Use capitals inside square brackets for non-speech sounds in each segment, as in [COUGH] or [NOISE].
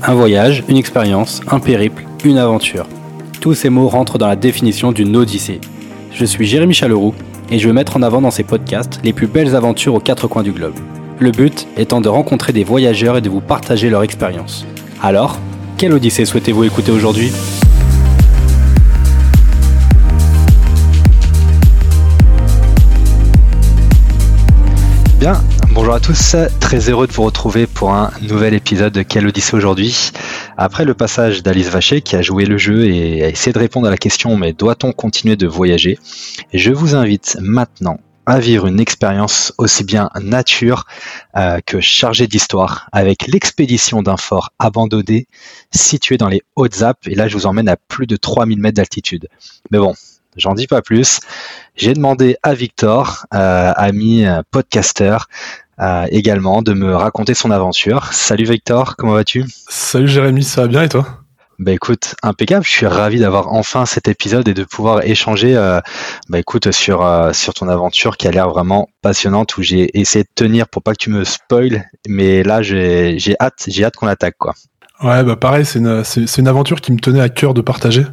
Un voyage, une expérience, un périple, une aventure. Tous ces mots rentrent dans la définition d'une odyssée. Je suis Jérémy Chaleroux et je veux mettre en avant dans ces podcasts les plus belles aventures aux quatre coins du globe. Le but étant de rencontrer des voyageurs et de vous partager leur expérience. Alors, quelle odyssée souhaitez-vous écouter aujourd'hui? Bien, bonjour à tous, très heureux de vous retrouver pour un nouvel épisode de Quelle Odyssée aujourd'hui. Après le passage d'Alice Vacher qui a joué le jeu et a essayé de répondre à la question mais doit-on continuer de voyager? Je vous invite maintenant à vivre une expérience aussi bien nature euh, que chargée d'histoire avec l'expédition d'un fort abandonné situé dans les Hautes-Alpes et là je vous emmène à plus de 3000 mètres d'altitude. Mais bon, J'en dis pas plus. J'ai demandé à Victor, euh, ami euh, podcaster, euh, également, de me raconter son aventure. Salut Victor, comment vas-tu? Salut Jérémy, ça va bien et toi? Bah écoute, impeccable. Je suis ravi d'avoir enfin cet épisode et de pouvoir échanger, bah écoute, sur sur ton aventure qui a l'air vraiment passionnante. Où j'ai essayé de tenir pour pas que tu me spoil, mais là j'ai j'ai hâte, j'ai hâte qu'on attaque quoi. Ouais, bah pareil, c'est une c'est une aventure qui me tenait à cœur de partager.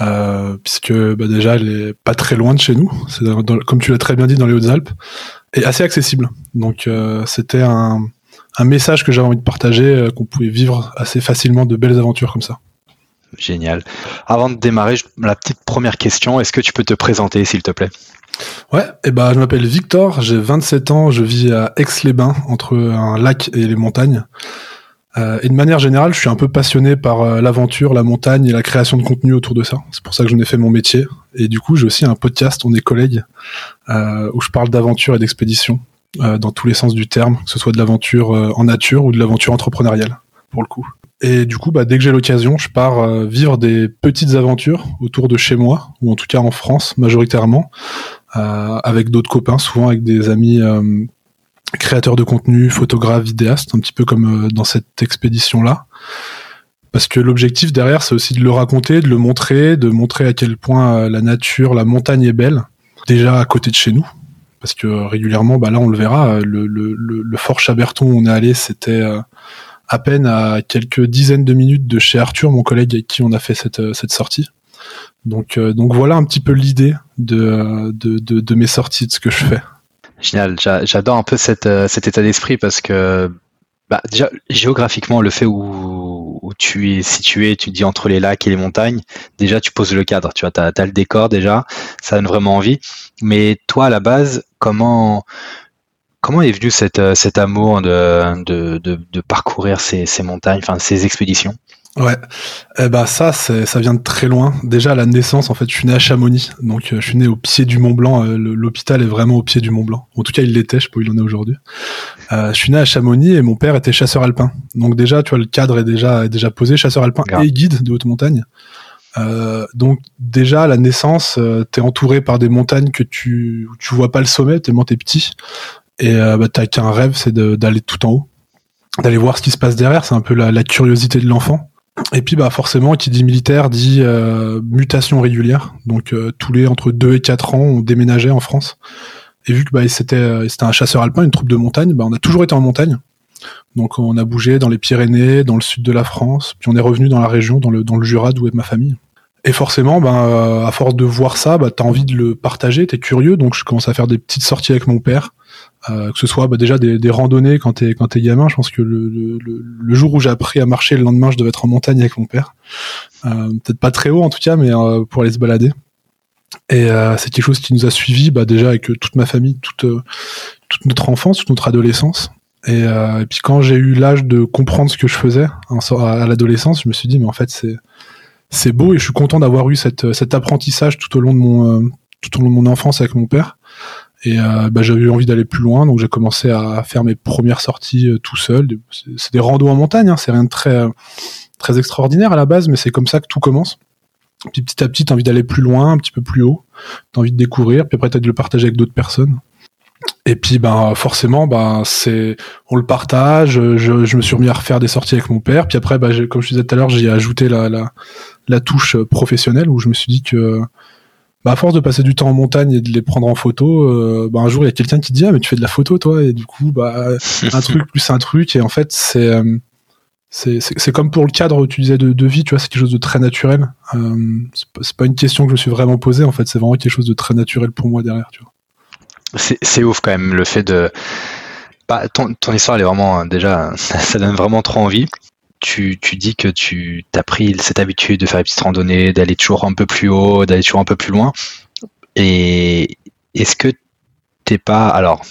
Euh, puisque bah, déjà elle est pas très loin de chez nous, c'est comme tu l'as très bien dit dans les Hautes-Alpes, et assez accessible. Donc euh, c'était un, un, message que j'avais envie de partager, euh, qu'on pouvait vivre assez facilement de belles aventures comme ça. Génial. Avant de démarrer, la petite première question, est-ce que tu peux te présenter s'il te plaît? Ouais, et eh ben je m'appelle Victor, j'ai 27 ans, je vis à Aix-les-Bains, entre un lac et les montagnes. Euh, et de manière générale, je suis un peu passionné par euh, l'aventure, la montagne et la création de contenu autour de ça. C'est pour ça que j'en ai fait mon métier. Et du coup, j'ai aussi un podcast, on est collègues, euh, où je parle d'aventure et d'expédition dans tous les sens du terme, que ce soit de l'aventure en nature ou de l'aventure entrepreneuriale, pour le coup. Et du coup, bah, dès que j'ai l'occasion, je pars vivre des petites aventures autour de chez moi, ou en tout cas en France majoritairement, avec d'autres copains, souvent avec des amis créateur de contenu, photographe, vidéaste, un petit peu comme euh, dans cette expédition-là. Parce que l'objectif derrière, c'est aussi de le raconter, de le montrer, de montrer à quel point euh, la nature, la montagne est belle, déjà à côté de chez nous. Parce que régulièrement, bah là, on le verra, euh, le, fort Chaberton où on est allé, c'était à peine à quelques dizaines de minutes de chez Arthur, mon collègue avec qui on a fait cette, sortie. Donc, donc voilà un petit peu l'idée de mes sorties, de ce que je fais. Génial, j'adore un peu euh, cet état d'esprit parce que bah, déjà géographiquement le fait où, tu es situé, tu dis entre les lacs et les montagnes, déjà tu poses le cadre, tu as le décor déjà, ça donne vraiment envie. Mais toi à la base, comment est venu cet, euh, amour de parcourir ces, ces montagnes, enfin ces expéditions? Ouais, eh ben ça, ça vient de très loin. Déjà à la naissance, en fait, je suis né à Chamonix, donc euh, je suis né au pied du Mont Blanc. Euh, l'hôpital est vraiment au pied du Mont Blanc. En tout cas, il l'était, je sais pas où il en est aujourd'hui. Euh, je suis né à Chamonix et mon père était chasseur alpin. Donc déjà, tu vois, le cadre est déjà est déjà posé, chasseur alpin et guide de haute montagne. donc déjà à la naissance, t'es entouré par des montagnes que tu tu vois pas le sommet tellement t'es petit et bah, t'as qu'un rêve, c'est d'aller tout en haut, d'aller voir ce qui se passe derrière. C'est un peu la, la curiosité de l'enfant. Et puis bah forcément, qui dit militaire dit euh, mutation régulière. Donc euh, tous les entre 2 et 4 ans, on déménageait en France. Et vu que bah, c'était euh, c'était un chasseur alpin, une troupe de montagne, bah, on a toujours été en montagne. Donc on a bougé dans les Pyrénées, dans le sud de la France, puis on est revenu dans la région, dans le dans le Jura d'où est ma famille. Et forcément, ben, à force de voir ça, bah, t'as envie de le partager, t'es curieux, donc je commence à faire des petites sorties avec mon père, euh, que ce soit bah, déjà des, des, randonnées quand t'es quand t'es gamin. Je pense que le, le, le jour où j'ai appris à marcher, le lendemain, je devais être en montagne avec mon père. Euh, Peut-être pas très haut en tout cas, mais euh, pour aller se balader. Et euh, c'est quelque chose qui nous a suivis, bah, déjà avec toute ma famille, toute toute notre enfance, toute notre adolescence. Et, et puis quand j'ai eu l'âge de comprendre ce que je faisais à l'adolescence, je me suis dit mais en fait c'est c'est beau et je suis content d'avoir eu cet apprentissage tout au long de mon tout au long de mon enfance avec mon père. Et euh, bah, j'avais envie d'aller plus loin, donc j'ai commencé à faire mes premières sorties euh, tout seul. C'est des randos en montagne, hein, c'est rien de très très extraordinaire à la base, mais c'est comme ça que tout commence. Puis petit à petit, t'as envie d'aller plus loin, un petit peu plus haut, t'as envie de découvrir, puis après t'as de le partager avec d'autres personnes. Et puis ben forcément ben c'est on le partage. Je, je, me suis remis à refaire des sorties avec mon père. Puis après ben, comme je disais tout à l'heure, j'ai ajouté la, la touche professionnelle où je me suis dit que bah à force de passer du temps en montagne et de les prendre en photo, euh, bah un jour il y a quelqu'un qui dit ah mais tu fais de la photo toi? Et du coup bah [LAUGHS] un truc plus un truc et en fait c'est euh, c'est comme pour le cadre, tu disais, de, de vie, tu vois, c'est quelque chose de très naturel. Euh, c'est pas une question que je me suis vraiment posée, en fait, c'est vraiment quelque chose de très naturel pour moi derrière, tu vois. C'est ouf quand même, le fait de. Bah, ton, ton, histoire, elle est vraiment, déjà, [LAUGHS] ça, donne vraiment trop envie. Tu, tu dis que tu as pris cette habitude de faire des petites randonnées, d'aller toujours un peu plus haut, d'aller toujours un peu plus loin. Et est-ce que t'es pas. Alors,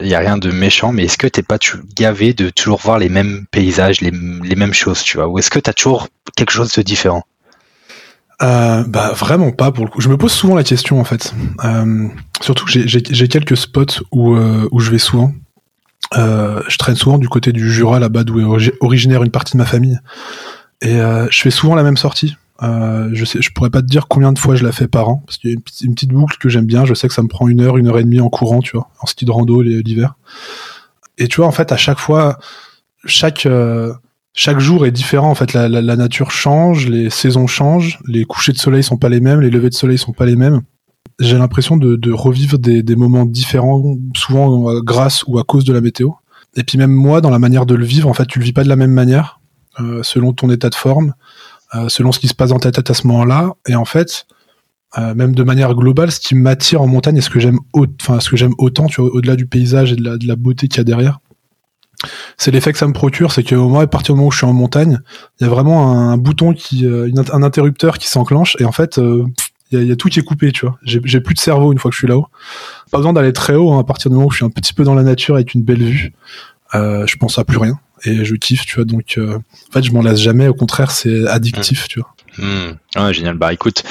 il n'y a rien de méchant, mais est-ce que t'es pas gavé de toujours voir les mêmes paysages, les, mêmes choses, tu vois? Ou est-ce que tu as toujours quelque chose de différent? Euh, bah vraiment pas pour le coup. Je me pose souvent la question en fait. Euh, surtout que j'ai quelques spots où, euh, où je vais souvent. Je traîne souvent du côté du Jura là-bas d'où est originaire une partie de ma famille. Et je fais souvent la même sortie. Euh, je sais, je pourrais pas te dire combien de fois je la fais par an, parce qu'il y a une, petite boucle que j'aime bien. Je sais que ça me prend une heure, une heure et demie en courant, tu vois, en ski de rando l'hiver. Et tu vois, en fait, à chaque fois, chaque euh, chaque jour est différent. En fait, la, la, nature change, les saisons changent, les couchers de soleil sont pas les mêmes, les levées de soleil sont pas les mêmes. J'ai l'impression de, revivre des, moments différents, souvent euh, grâce ou à cause de la météo. Et puis même moi, dans la manière de le vivre, en fait, tu le vis pas de la même manière, euh, selon ton état de forme. Euh, selon ce qui se passe dans ta tête à ce moment-là. Et en fait, même de manière globale, ce qui m'attire en montagne et ce que j'aime, que autant, au-delà du paysage et de la, beauté qu'il y a derrière, c'est l'effet que ça me procure, c'est qu'au moins à partir du moment où je suis en montagne, il y a vraiment un, bouton qui, un interrupteur qui s'enclenche et en fait, il y, a, tout qui est coupé, tu vois. J'ai plus de cerveau une fois que je suis là-haut. Pas besoin d'aller très haut, hein, à partir du moment où je suis un petit peu dans la nature avec une belle vue. Euh, je pense à plus rien et je kiffe, tu vois. Donc, euh, en fait, je m'en lasse jamais. Au contraire, c'est addictif, tu vois. Mmh. Génial. Bah écoute,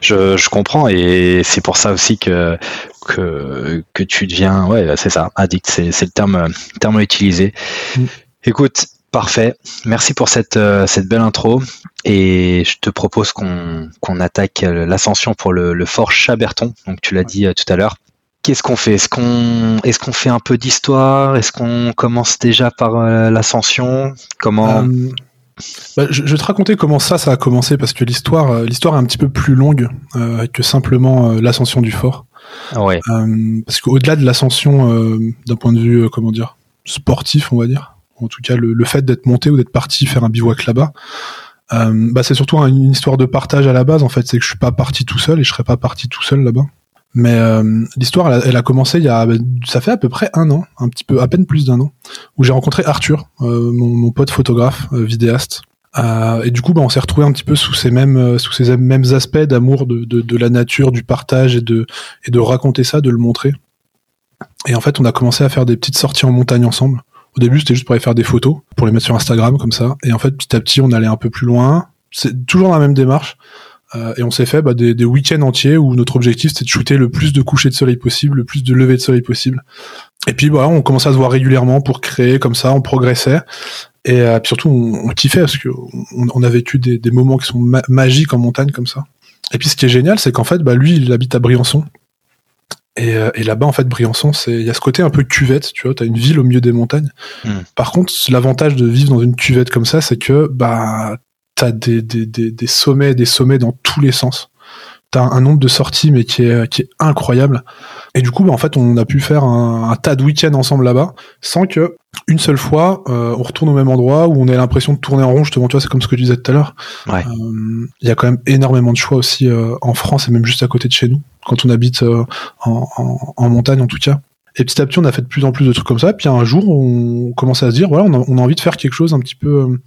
je, je comprends et c'est pour ça aussi que que, que tu deviens, ouais, c'est ça, addict. C'est, le terme terme à utiliser. Mmh. Écoute, parfait. Merci pour cette euh, cette belle intro et je te propose qu'on attaque l'ascension pour le, le fort Chaberton. Donc tu l'as dit euh, tout à l'heure. Qu'est-ce qu'on fait? Est-ce qu'on fait un peu d'histoire? Est-ce qu'on commence déjà par euh, l'ascension? Comment? Euh, bah, je, vais te raconter comment ça, ça a commencé parce que l'histoire, euh, l'histoire est un petit peu plus longue que simplement l'ascension du fort. Ouais. parce qu'au-delà de l'ascension, d'un point de vue, comment dire, sportif, on va dire, en tout cas le, fait d'être monté ou d'être parti faire un bivouac là-bas, bah c'est surtout une histoire de partage à la base. En fait, c'est que je suis pas parti tout seul et je serais pas parti tout seul là-bas. Mais euh, l'histoire, elle, a commencé il y a, ça fait à peu près un an, un petit peu, à peine plus d'un an, où j'ai rencontré Arthur, euh, mon, pote photographe, euh, vidéaste. et du coup, bah, on s'est retrouvé un petit peu sous ces mêmes, sous ces mêmes aspects d'amour de, de, de, la nature, du partage et de, et de raconter ça, de le montrer. Et en fait, on a commencé à faire des petites sorties en montagne ensemble. Au début, c'était juste pour aller faire des photos, pour les mettre sur Instagram comme ça. Et en fait, petit à petit, on allait un peu plus loin. C'est toujours la même démarche. Euh, et on s'est fait bah, des, week-ends entiers où notre objectif c'était de shooter le plus de couchers de soleil possible, le plus de levées de soleil possible. Et puis voilà, on commençait à se voir régulièrement pour créer comme ça, on progressait. Et euh, puis surtout, on, on, kiffait parce que on, a vécu des, des moments qui sont magiques en montagne comme ça. Et puis ce qui est génial, c'est qu'en fait, bah, lui, il habite à Briançon. Et, euh, et là-bas, en fait, Briançon, c'est il y a ce côté un peu cuvette, tu vois, t'as une ville au milieu des montagnes. Hmm. Par contre, l'avantage de vivre dans une cuvette comme ça, c'est que bah t'as des, des, des, des, sommets, des sommets dans tous les sens. T'as un nombre de sorties mais qui est, qui est incroyable. Et du coup, bah, en fait, on a pu faire un, tas de week-ends ensemble là-bas, sans que une seule fois, euh, on retourne au même endroit où on ait l'impression de tourner en rond. Justement, tu vois, c'est comme ce que tu disais tout à l'heure. Il ouais. euh, y a quand même énormément de choix aussi euh, en France et même juste à côté de chez nous, quand on habite en, en, en, montagne en tout cas. Et petit à petit, on a fait de plus en plus de trucs comme ça. Puis un jour, on commençait à se dire, voilà, on a, on a envie de faire quelque chose un petit peu,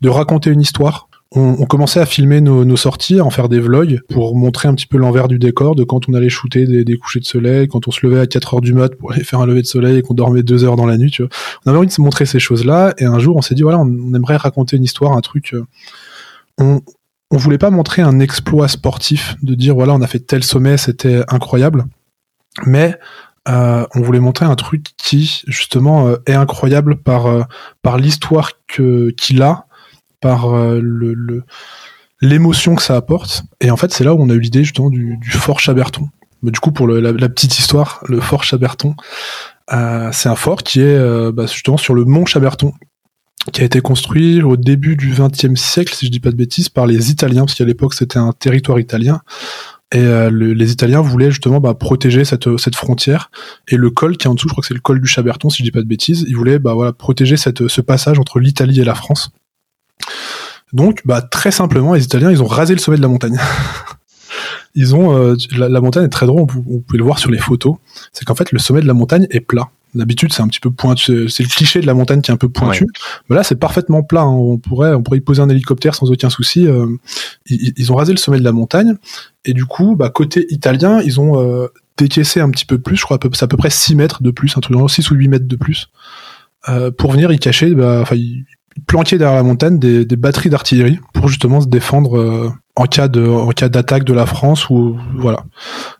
de raconter une histoire on, on, commençait à filmer nos, nos, sorties, à en faire des vlogs pour montrer un petit peu l'envers du décor de quand on allait shooter des, des, couchers de soleil, quand on se levait à 4 heures du mat pour aller faire un lever de soleil et qu'on dormait 2 heures dans la nuit. Tu vois. On avait envie de se montrer ces choses-là et un jour on s'est dit voilà, on, aimerait raconter une histoire, un truc. Euh, on, on voulait pas montrer un exploit sportif de dire voilà on a fait tel sommet, c'était incroyable, mais euh, on voulait montrer un truc qui justement euh, est incroyable par euh, par l'histoire que qu'il a par euh, l'émotion que ça apporte. Et en fait, c'est là où on a eu l'idée justement du, fort Chaberton. Mais du coup, pour la, petite histoire, le fort Chaberton, euh, c'est un fort qui est euh, bah, justement sur le mont Chaberton, qui a été construit au début du XXe siècle, si je dis pas de bêtises, par les Italiens, parce qu'à l'époque c'était un territoire italien. Et le, les Italiens voulaient justement bah, protéger cette, frontière. Et le col qui est en dessous, je crois que c'est le col du Chaberton, si je dis pas de bêtises, ils voulaient bah, voilà, protéger cette, ce passage entre l'Italie et la France. Donc, bah, très simplement, les Italiens, ils ont rasé le sommet de la montagne. [LAUGHS] ils ont euh, la, montagne est très drôle, on, peut le voir sur les photos. C'est qu'en fait, le sommet de la montagne est plat. D'habitude, c'est un petit peu pointu. C'est le cliché de la montagne qui est un peu pointu. Mais là, c'est parfaitement plat. Hein. On pourrait, on pourrait y poser un hélicoptère sans aucun souci. Euh, ils, ont rasé le sommet de la montagne. Et du coup, bah, côté italien, ils ont euh, décaissé un petit peu plus. Je crois que c'est à peu près 6 mètres de plus, un truc 6 ou 8 mètres de plus. Euh, pour venir y cacher, bah, enfin, y planquer derrière la montagne des, des batteries d'artillerie pour justement se défendre euh, en cas de en cas d'attaque de la France ou voilà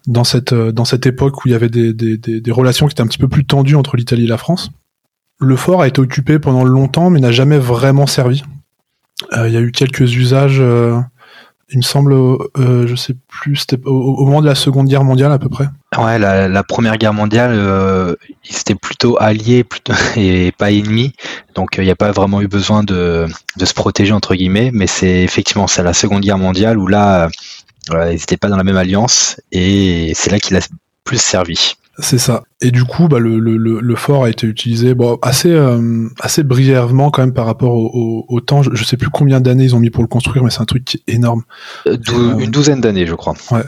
dans cette euh, dans cette époque où il y avait des, des, des, relations qui étaient un petit peu plus tendues entre l'Italie et la France. Le fort a été occupé pendant longtemps mais n'a jamais vraiment servi. Il y a eu quelques usages il me semble, euh, je sais plus, c'était au, moment de la Seconde Guerre mondiale à peu près. Ouais, la, Première Guerre mondiale, euh, ils étaient plutôt alliés [LAUGHS] et pas ennemis, donc il n'y a pas vraiment eu besoin de, de se protéger entre guillemets. Mais c'est effectivement c'est la Seconde Guerre mondiale où là, euh, ils n'étaient pas dans la même alliance et c'est là qu'il a plus servi. C'est ça. Et du coup, bah, le, le, le, fort a été utilisé bon, assez, euh, assez brièvement quand même par rapport au, au, temps. Je, sais plus combien d'années ils ont mis pour le construire, mais c'est un truc qui est énorme. Euh, une douzaine d'années, je crois. Ouais.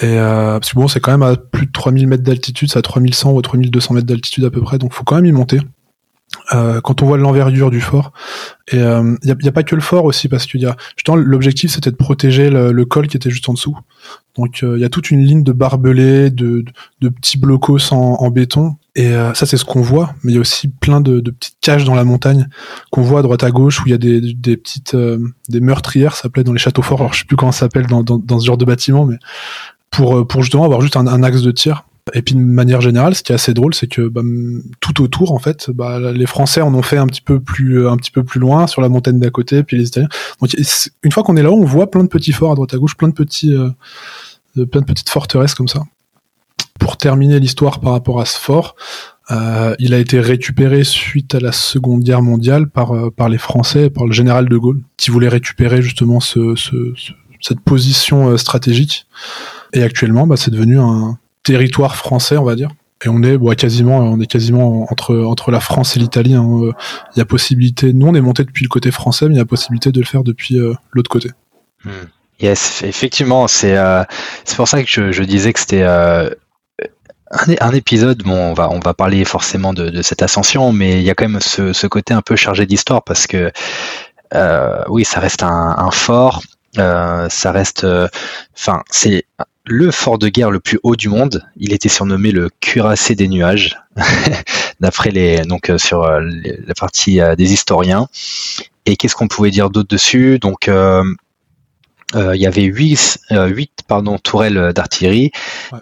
Et euh, parce que bon, c'est quand même à plus de 3000 mètres d'altitude, c'est à 3100 ou 3200 mètres d'altitude à peu près, donc faut quand même y monter. Euh, quand on voit l'envergure du fort. Et il euh, n'y a, a, pas que le fort aussi, parce qu'il y a justement l'objectif c'était de protéger le, col qui était juste en dessous. Donc il euh, y a toute une ligne de barbelés, de, de, petits blocos en, en, béton. Et ça c'est ce qu'on voit, mais il y a aussi plein de, de, petites caches dans la montagne qu'on voit à droite à gauche où il y a des, des petites des meurtrières, ça s'appelait dans les châteaux forts. Alors je sais plus comment ça s'appelle dans, dans, dans, ce genre de bâtiment, mais pour pour justement avoir juste un, un axe de tir et puis de manière générale, ce qui est assez drôle, c'est que bah, tout autour, en fait, bah, les Français en ont fait un petit peu plus, euh, un petit peu plus loin sur la montagne d'à côté, puis les Italiens. Donc une fois qu'on est là-haut, on voit plein de petits forts à droite à gauche, plein de petits, euh, plein de petites forteresses comme ça. Pour terminer l'histoire par rapport à ce fort, euh, il a été récupéré suite à la Seconde Guerre mondiale par par les Français, par le général de Gaulle, qui voulait récupérer justement ce, ce, cette position stratégique. Et actuellement, bah, c'est devenu un territoire français, on va dire. Et on est quasiment, on est quasiment entre entre la France et l'Italie. Hein. Il y a possibilité. Nous, on est monté depuis le côté français, mais il y a possibilité de le faire depuis euh, l'autre côté. Hmm. Yes, effectivement, c'est euh, c'est pour ça que je, disais que c'était euh, un, épisode. Bon, on va on va parler forcément de, cette ascension, mais il y a quand même ce, ce côté un peu chargé d'histoire parce que oui, ça reste un, un fort. ça reste, enfin, c'est le fort de guerre le plus haut du monde. Il était surnommé le cuirassé des nuages, [LAUGHS] d'après les donc euh, sur euh, la partie euh, des historiens. Et qu'est-ce qu'on pouvait dire d'autre dessus? Donc il y avait 8, pardon, tourelles d'artillerie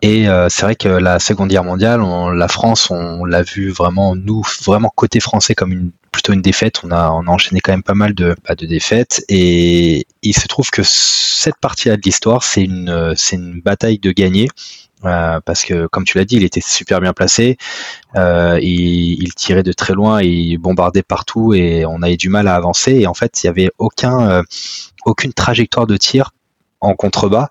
et c'est vrai que la Seconde Guerre mondiale, la France, on l'a vu vraiment nous vraiment côté français comme une plutôt une défaite. On a, on a enchaîné quand même pas mal de, bah, de défaites. Et il se trouve que cette partie-là de l'histoire, c'est une, c'est une bataille de gagner. Euh, parce que, comme tu l'as dit, il était super bien placé. Euh, il, il, tirait de très loin, il bombardait partout, et on avait du mal à avancer. Et en fait, il y avait aucun, euh, aucune trajectoire de tir en contrebas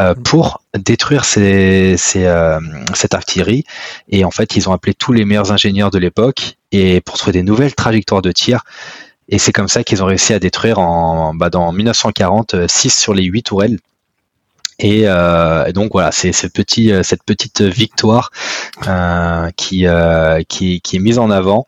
euh, mm. pour détruire ces, ces, euh, cette artillerie. Et en fait, ils ont appelé tous les meilleurs ingénieurs de l'époque et pour trouver des nouvelles trajectoires de tir. Et c'est comme ça qu'ils ont réussi à détruire en, bah, dans 1940 6 sur les 8 tourelles. Et, euh, donc voilà, c'est ce petit, cette petite victoire euh, qui, euh, est mise en avant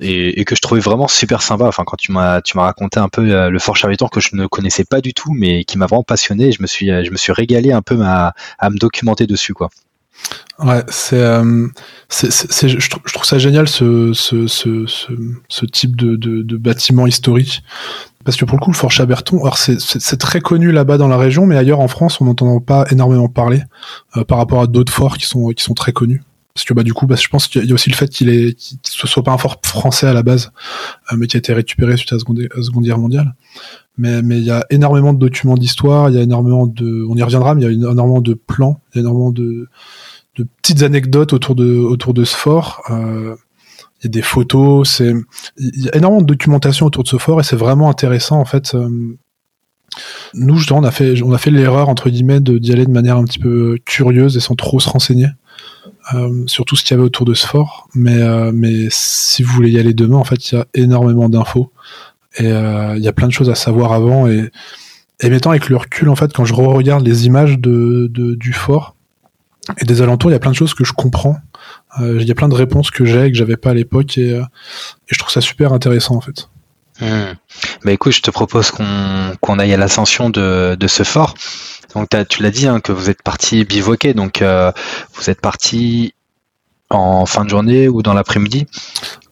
et, que je trouvais vraiment super sympa. Enfin, quand tu m'as raconté un peu euh, le Fort Charleton que je ne connaissais pas du tout, mais qui m'a vraiment passionné. je me suis je me suis régalé un peu à, à me documenter dessus, quoi. Ouais, c'est, euh, c'est, je, trouve ça génial ce, ce, ce, ce, type de, de, bâtiment historique. Parce que pour le coup, le Fort Chaberton, alors c'est, c'est, très connu là-bas dans la région, mais ailleurs en France, on n'entend pas énormément parler euh, par rapport à d'autres forts qui sont, qui sont très connus. Parce que bah du coup, bah, je pense qu'il y a aussi le fait qu'il est, soit pas un fort français à la base, euh, mais qui a été récupéré suite à la Seconde, Guerre mondiale. Mais mais il y a énormément de documents d'histoire, il y a énormément de, on y reviendra, mais il y a énormément de plans, il y a énormément de, de petites anecdotes autour de autour de ce fort. Euh, il y a des photos, c'est, il y a énormément de documentation autour de ce fort et c'est vraiment intéressant en fait. Euh, nous, justement, on a fait, on a fait l'erreur entre guillemets d'y aller de manière un petit peu curieuse et sans trop se renseigner. Euh, sur tout ce qu'il y avait autour de ce fort. Mais, euh, mais si vous voulez y aller demain, en fait, il y a énormément d'infos. Et il y a plein de choses à savoir avant. Et, et mettant avec le recul, en fait, quand je re-regarde les images de, de, du fort et des alentours, il y a plein de choses que je comprends. Il y a plein de réponses que j'ai que j'avais pas à l'époque et, et, je trouve ça super intéressant en fait. Hmm. Bah écoute, je te propose qu'on aille à l'ascension de, de ce fort. Donc tu l'as dit hein, que vous êtes parti bivouaquer, donc euh, vous êtes parti en fin de journée ou dans l'après-midi?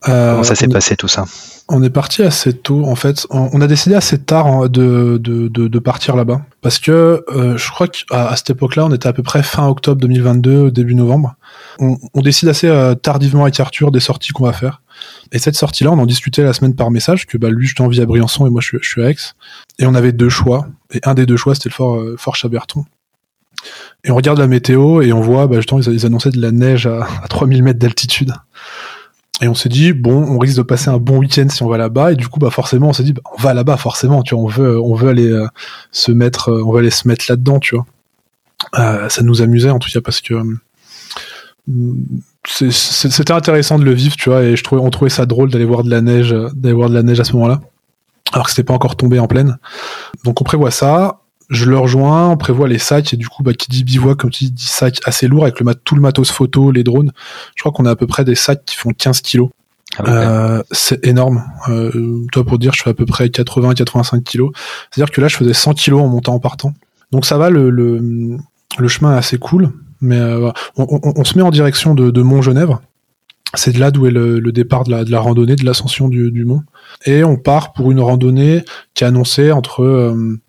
Euh, Comment ça s'est passé tout ça? On est parti assez tôt, en fait. On a décidé assez tard de, de, de, partir là-bas. Parce que euh, je crois qu'à à cette époque-là, on était à peu près fin octobre 2022, début novembre. On, décide assez euh, tardivement avec Arthur des sorties qu'on va faire. Et cette sortie-là, on en discutait la semaine par message, que bah, lui, je envie à Briançon et moi, je, suis à Aix. Et on avait deux choix. Et un des deux choix, c'était le fort, euh, Chaberton. Et on regarde la météo et on voit, bah, justement, ils, annonçaient de la neige à, à 3000 mètres d'altitude. Et on s'est dit bon, on risque de passer un bon week-end si on va là-bas. Et du coup, bah forcément, on s'est dit bah, on va là-bas forcément. Tu vois, on veut, on veut aller euh, se mettre, euh, on va aller se mettre là-dedans. Tu vois, euh, ça nous amusait en tout cas parce que c'était intéressant de le vivre. Tu vois, et je trouvais, on trouvait ça drôle d'aller voir de la neige, d'aller voir de la neige à ce moment-là, alors que c'était pas encore tombé en pleine. Donc on prévoit ça je le rejoins, on prévoit les sacs, et du coup, bah, qui dit bivouac, comme tu dis, dit sac assez lourd avec le mat tout le matos photo, les drones. Je crois qu'on a à peu près des sacs qui font 15 kilos. Ah euh, c'est énorme. Euh, toi, pour dire, je fais à peu près 80-85 kilos. C'est-à-dire que là, je faisais 100 kilos en montant en partant. Donc ça va, le, le, le chemin est assez cool. Mais euh, on, on, on, se met en direction de, de Mont-Genèvre. C'est de là d'où est le, le, départ de la, de la randonnée, de l'ascension du, du, mont. Et on part pour une randonnée qui est annoncée entre euh,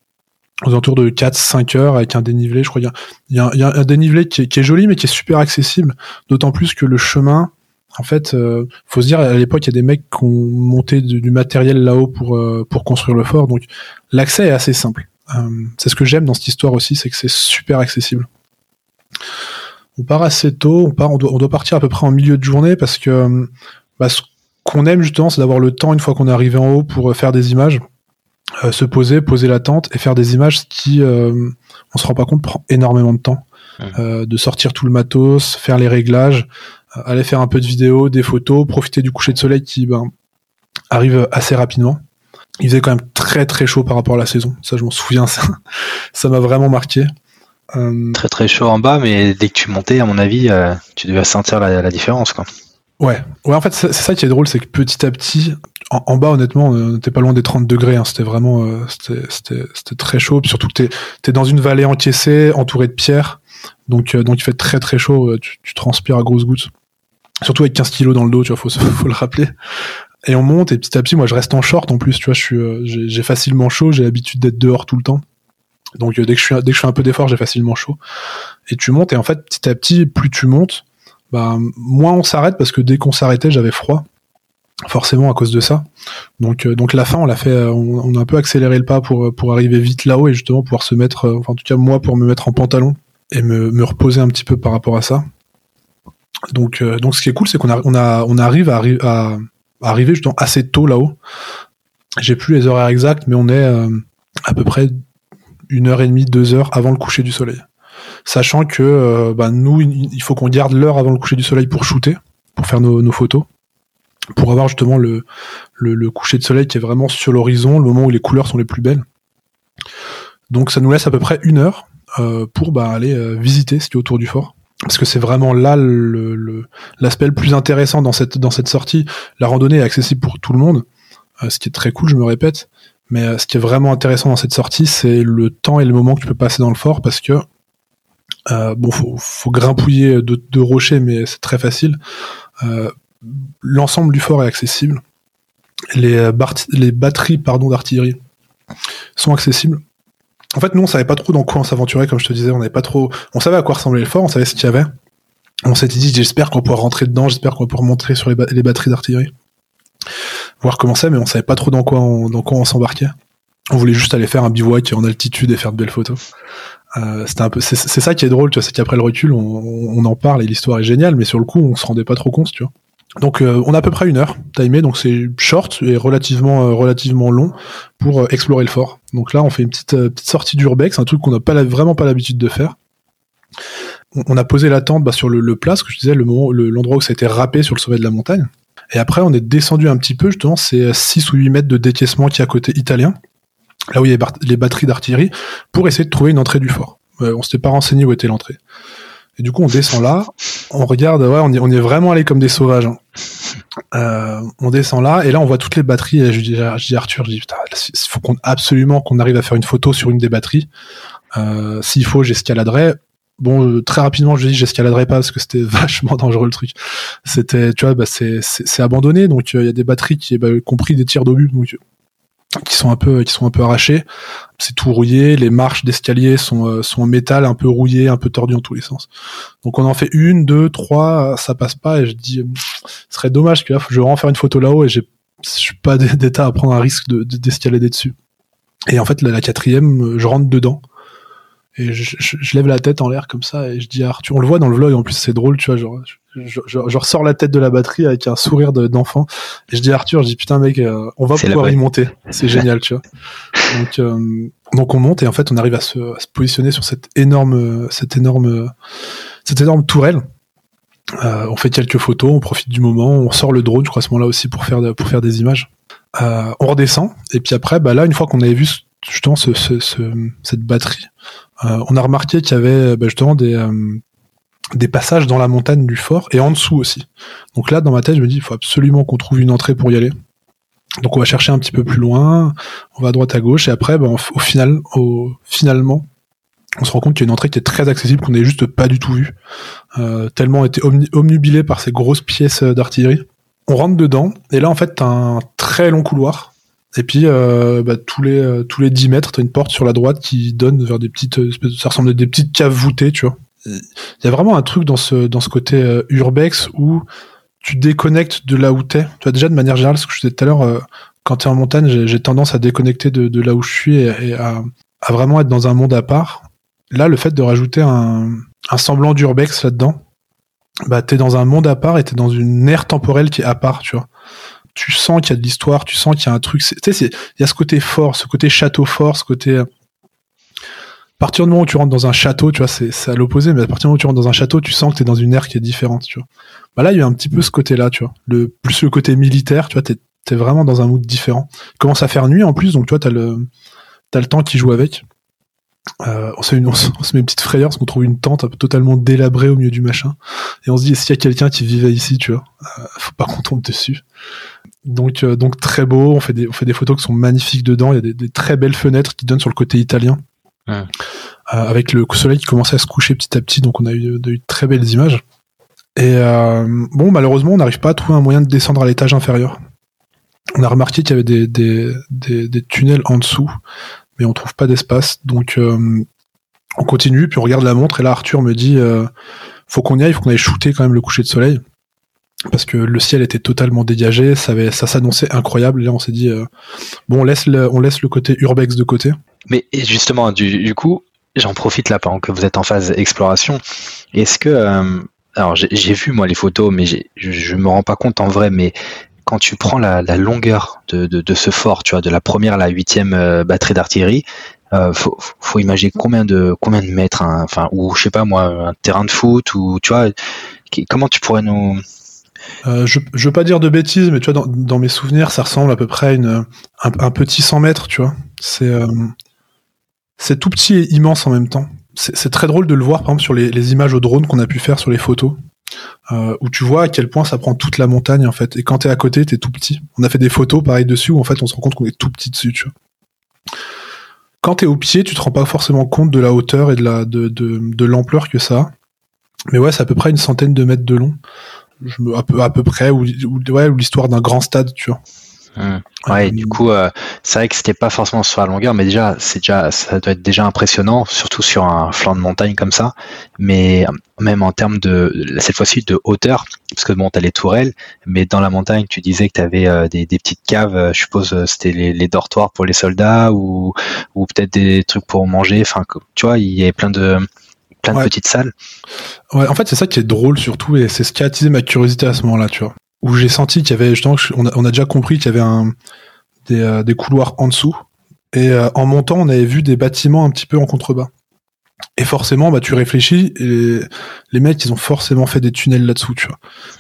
aux alentours de 4-5 heures avec un dénivelé, je crois. Il y a, un dénivelé qui est, joli mais qui est super accessible. D'autant plus que le chemin, en fait, euh, faut se dire à l'époque il y a des mecs qui ont monté du, matériel là-haut pour euh, pour construire le fort, donc l'accès est assez simple. Euh, c'est ce que j'aime dans cette histoire aussi, c'est que c'est super accessible. On part assez tôt, on part, doit, partir à peu près en milieu de journée parce que bah, ce qu'on aime justement, c'est d'avoir le temps une fois qu'on est arrivé en haut pour faire des images euh, se poser, poser la tente et faire des images qui, euh, on se rend pas compte, prend énormément de temps. Euh, de sortir tout le matos, faire les réglages, aller faire un peu de vidéo, des photos, profiter du coucher de soleil qui ben, arrive assez rapidement. Il faisait quand même très très chaud par rapport à la saison. Ça, je m'en souviens. Ça, [LAUGHS] m'a vraiment marqué. Très très chaud en bas, mais dès que tu montais, à mon avis, tu devais sentir la, la différence, quoi. Ouais, ouais. En fait, c'est ça qui est drôle, c'est que petit à petit, en, bas, honnêtement, on n'était pas loin des 30 degrés. Hein. C'était vraiment, euh, c'était très chaud. Surtout que t'es es dans une vallée encaissée, entourée de pierres, donc euh, donc il fait très très chaud. Euh, tu, transpires à grosses gouttes. Surtout avec 15 kilos dans le dos, tu vois, [LAUGHS] faut, le rappeler. Et on monte et petit à petit, moi, je reste en short en plus. Tu vois, suis, j'ai facilement chaud. J'ai l'habitude d'être dehors tout le temps. Donc dès que je suis, dès que je fais un peu d'effort, j'ai facilement chaud. Et tu montes et en fait, petit à petit, plus tu montes, bah moins on s'arrête parce que dès qu'on s'arrêtait, j'avais froid forcément à cause de ça. Donc, euh, la fin, on l'a fait, euh, on, a un peu accéléré le pas pour euh, pour arriver vite là-haut et justement pouvoir se mettre, enfin en tout cas moi pour me mettre en pantalon et me, reposer un petit peu par rapport à ça. Donc donc ce qui est cool, c'est qu'on arrive à, arriver justement assez tôt là-haut. J'ai plus les horaires exacts, mais on est à peu près une heure et demie, deux heures avant le coucher du soleil sachant que bah, nous, il faut qu'on garde l'heure avant le coucher du soleil pour shooter, pour faire nos, photos, pour avoir justement le, coucher de soleil qui est vraiment sur l'horizon, le moment où les couleurs sont les plus belles. Donc ça nous laisse à peu près une heure euh, pour bah, aller euh, visiter ce qui est autour du fort. Parce que c'est vraiment là l'aspect le, plus intéressant dans cette, sortie. La randonnée est accessible pour tout le monde, ce qui est très cool, je me répète. Mais ce qui est vraiment intéressant dans cette sortie, c'est le temps et le moment que tu peux passer dans le fort parce que euh, bon, faut, faut grimpouiller de, rochers, mais c'est très facile. Euh, l'ensemble du fort est accessible. Les, euh, les batteries pardon d'artillerie sont accessibles. En fait, nous, on savait pas trop dans quoi on s'aventurait, comme je te disais, on n'avait pas trop. On savait à quoi ressemblait le fort, on savait ce qu'il y avait. On s'était dit, j'espère qu'on pourra rentrer dedans, j'espère qu'on pouvoir montrer sur les, batteries d'artillerie, voir comment c'est, mais on savait pas trop dans quoi on, on s'embarquait. On voulait juste aller faire un bivouac en altitude et faire de belles photos. Euh, c'était un peu, c'est ça qui est drôle, tu vois, c'est qu'après le recul, on, en parle et l'histoire est géniale, mais sur le coup, on se rendait pas trop compte, tu vois. Donc, euh, on a à peu près une heure timé, donc c'est short et relativement euh, relativement long pour explorer le fort. Donc là, on fait une petite petite sortie d'urbex, un truc qu'on n'a pas vraiment pas l'habitude de faire. On, a posé la tente bah, sur le, place que je disais, le l'endroit où ça a été râpé sur le sommet de la montagne. Et après, on est descendu un petit peu, justement, c'est 6 ou 8 mètres de décaissement qui est à côté italien, là où il y a les batteries d'artillerie, pour essayer de trouver une entrée du fort. Euh, on s'était pas renseigné où était l'entrée. Et du coup, on descend là, on regarde, ouais, on, est, vraiment allé comme des sauvages. Hein. Euh, on descend là, et là, on voit toutes les batteries. Et je dis, dis Arthur, je faut qu'on, absolument qu'on arrive à faire une photo sur une des batteries. Euh, s'il faut, j'escaladerai. Bon, euh, très rapidement, je dis j'escaladerai pas parce que c'était [LAUGHS] vachement dangereux le truc. C'était, tu vois, bah, c'est, abandonné, donc il y a des batteries qui, bah, compris des tirs d'obus, donc qui sont un peu qui sont un peu arrachés. C'est tout rouillé, les marches d'escalier sont euh, sont en métal, un peu rouillées, un peu tordues en tous les sens. Donc on en fait une, deux, trois, ça passe pas et je dis ce serait dommage que là je vais en faire une photo là-haut et j'ai je suis pas [LAUGHS] d'état à prendre un risque de d'escalader dessus. Et en fait la, la quatrième, je rentre dedans et je, je, lève la tête en l'air comme ça et je dis à Arthur, on le voit dans le vlog en plus c'est drôle, tu vois, genre je, ressors la tête de la batterie avec un sourire d'enfant et je dis à Arthur, je dis putain mec, euh, on va pouvoir y monter, c'est [LAUGHS] génial, tu vois. Donc euh, donc on monte et en fait on arrive à se, à se positionner sur cette énorme cette énorme cette énorme tourelle. Euh, on fait quelques photos, on profite du moment, on sort le drone, je crois à ce moment-là aussi pour faire pour faire des images. on redescend et puis après bah là une fois qu'on avait vu justement ce, ce, cette batterie, on a remarqué qu'il y avait bah, justement des, euh, des passages dans la montagne du fort et en dessous aussi. Donc là, dans ma tête, je me dis, il faut absolument qu'on trouve une entrée pour y aller. Donc on va chercher un petit peu plus loin, on va à droite à gauche et après, bah, au final, finalement, on se rend compte qu'il y a une entrée qui est très accessible qu'on n'avait juste pas du tout vue, euh, tellement on était omnubilé par ces grosses pièces d'artillerie. On rentre dedans et là en fait t'as un très long couloir et puis euh, bah, tous les euh, tous les 10 mètres, t'as une porte sur la droite qui donne vers des petites euh, ça ressemble à des petites caves voûtées, tu vois. Il y a vraiment un truc dans ce dans ce côté urbex où tu déconnectes de là où t'es. Tu vois déjà de manière générale, ce que je disais tout à l'heure, quand t'es en montagne, j'ai tendance à déconnecter de, de là où je suis et, à, à, vraiment être dans un monde à part. Là, le fait de rajouter un, un semblant d'urbex là-dedans, bah t'es dans un monde à part et t'es dans une ère temporelle qui est à part, tu vois tu sens qu'il y a de l'histoire, tu sens qu'il y a un truc. Tu sais, il y a ce côté fort, ce côté château fort, ce côté. À partir du moment où tu rentres dans un château, tu vois, c'est à l'opposé, mais à partir du moment où tu rentres dans un château, tu sens que tu es dans une ère qui est différente, tu vois. Bah là, il y a un petit peu ce côté-là, tu vois. Le, plus le côté militaire, tu vois, t'es es vraiment dans un mood différent. Il commence à faire nuit en plus, donc tu vois, t'as le, as le temps qui joue avec. Euh, on, se met, on, se, met une petite frayeur parce qu'on trouve une tente totalement délabrée au milieu du machin. Et on se dit, s'il y a quelqu'un qui vivait ici, tu vois, euh, faut pas qu'on tombe dessus. Donc, euh, donc très beau. On fait des, on fait des photos qui sont magnifiques dedans. Il y a des, des très belles fenêtres qui donnent sur le côté italien, euh, avec le soleil qui commençait à se coucher petit à petit. Donc, on a eu de, très belles images. Et euh, bon, malheureusement, on n'arrive pas à trouver un moyen de descendre à l'étage inférieur. On a remarqué qu'il y avait des, des, des, des, tunnels en dessous, mais on trouve pas d'espace. Donc, on continue, puis on regarde la montre, et là, Arthur me dit, faut qu'on y aille, faut qu'on aille shooter quand même le coucher de soleil parce que le ciel était totalement dégagé, ça, ça s'annonçait incroyable. Et là, on s'est dit euh, bon, on laisse le, côté urbex de côté. Mais justement, du, coup, j'en profite là pendant que vous êtes en phase exploration. Est-ce que euh, alors j'ai vu moi les photos, mais je, je me rends pas compte en vrai, mais quand tu prends la, longueur de, ce fort, tu vois, de la première à la huitième euh, batterie d'artillerie, faut, faut imaginer combien de combien de mètres, hein, enfin ou je sais pas moi, un terrain de foot ou tu vois, comment tu pourrais nous euh, je, veux pas dire de bêtises, mais tu vois, dans, mes souvenirs, ça ressemble à peu près à un, petit 100 mètres, tu vois. C'est euh, c'est tout petit et immense en même temps. C'est très drôle de le voir, par exemple, sur les, images au drone qu'on a pu faire sur les photos, euh, où tu vois à quel point ça prend toute la montagne, en fait. Et quand t'es à côté, t'es tout petit. On a fait des photos, pareil, dessus, où en fait, on se rend compte qu'on est tout petit dessus, tu vois. Quand t'es au pied, tu te rends pas forcément compte de la hauteur et de l'ampleur que ça a. Mais ouais, c'est à peu près une centaine de mètres de long je me, à, peu, à peu près, ou, ouais, ou l'histoire d'un grand stade, tu vois. Hum. Ouais, euh, du coup, euh, c'est vrai que c'était pas forcément sur la longueur, mais déjà, c'est déjà, ça doit être déjà impressionnant, surtout sur un flanc de montagne comme ça. Mais même en termes de, cette fois-ci, de hauteur, parce que bon, t'as les tourelles, mais dans la montagne, tu disais que t'avais avais euh, des, des, petites caves. je suppose c'était les, les, dortoirs pour les soldats ou, ou peut-être des trucs pour manger. Enfin, tu vois, il y avait plein de plein de petites salles. Ouais, en fait, c'est ça qui est drôle surtout, et c'est ce qui a attisé ma curiosité à ce moment-là, tu vois. Où j'ai senti qu'il y avait, justement, on a, on a déjà compris qu'il y avait un, des, euh, des couloirs en dessous, et euh, en montant, on avait vu des bâtiments un petit peu en contrebas. Et forcément, bah, tu réfléchis, et les mecs, ils ont forcément fait des tunnels là-dessous, tu vois.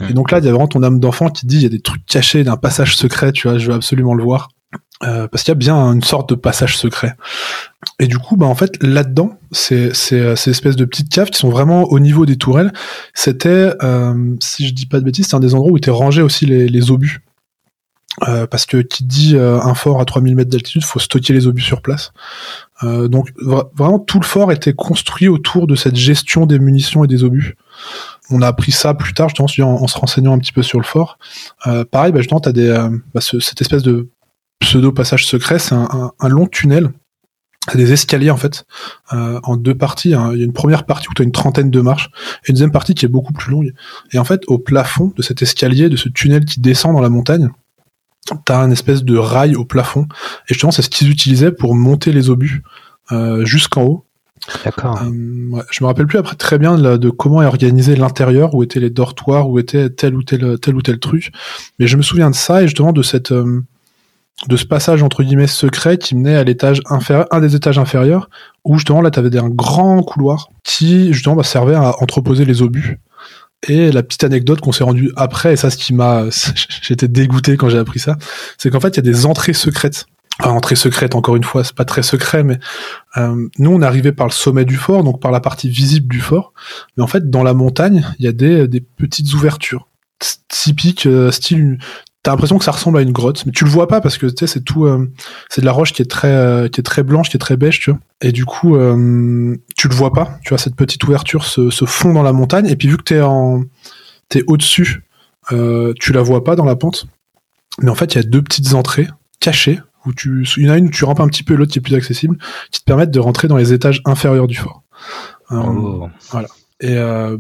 Et donc là, il y a vraiment ton âme d'enfant qui dit, il y a des trucs cachés d'un passage secret, tu vois, je veux absolument le voir. Euh, parce qu'il y a bien une sorte de passage secret. Et du coup, bah en fait, là-dedans, c'est ces espèces de petites caves qui sont vraiment au niveau des tourelles. C'était, euh, si je dis pas de bêtises, c'est un des endroits où étaient rangés aussi les, les obus. Euh, parce que qui dit euh, un fort à 3000 mètres d'altitude, faut stocker les obus sur place. Euh, donc vraiment tout le fort était construit autour de cette gestion des munitions et des obus. On a appris ça plus tard, je en, en se renseignant un petit peu sur le fort. pareil, bah, justement, t'as des bah, cette espèce de pseudo passage secret, c'est un, un, long tunnel des escaliers en fait en deux parties. Hein. Il y a une première partie où tu as une trentaine de marches et une deuxième partie qui est beaucoup plus longue. Et en fait, au plafond de cet escalier, de ce tunnel qui descend dans la montagne, t'as un espèce de rail au plafond. Et justement, c'est ce qu'ils utilisaient pour monter les obus euh, jusqu'en haut. D'accord. Euh, je me rappelle plus après très bien de, comment est organisé l'intérieur, où étaient les dortoirs, où était tel ou tel tel ou tel truc. Mais je me souviens de ça et justement de cette euh, de ce passage entre guillemets secret qui menait à l'étage inférieur, un des étages inférieurs, où justement là t'avais un grand couloir qui justement bah, servait à entreposer les obus. Et la petite anecdote qu'on s'est rendu après, et ça, ce qui m'a, [LAUGHS] j'étais dégoûté quand j'ai appris ça, c'est qu'en fait, il y a des entrées secrètes. Entrées secrètes, encore une fois, c'est pas très secret, mais euh, nous, on arrivé par le sommet du fort, donc par la partie visible du fort. Mais en fait, dans la montagne, il y a des, des petites ouvertures typiques, euh, style t'as l'impression que ça ressemble à une grotte, mais tu le vois pas parce que tu sais c'est tout, euh, c'est de la roche qui est très, euh, qui est très blanche, qui est très beige, tu vois. Et du coup, euh, tu le vois pas. Tu vois cette petite ouverture se, se fond dans la montagne. Et puis vu que t'es en, t'es au dessus, tu la vois pas dans la pente. Mais en fait, il y a deux petites entrées cachées où tu, il y en a une où tu rampes un petit peu, l'autre qui est plus accessible, qui te permettent de rentrer dans les étages inférieurs du fort. Oh. Voilà. Et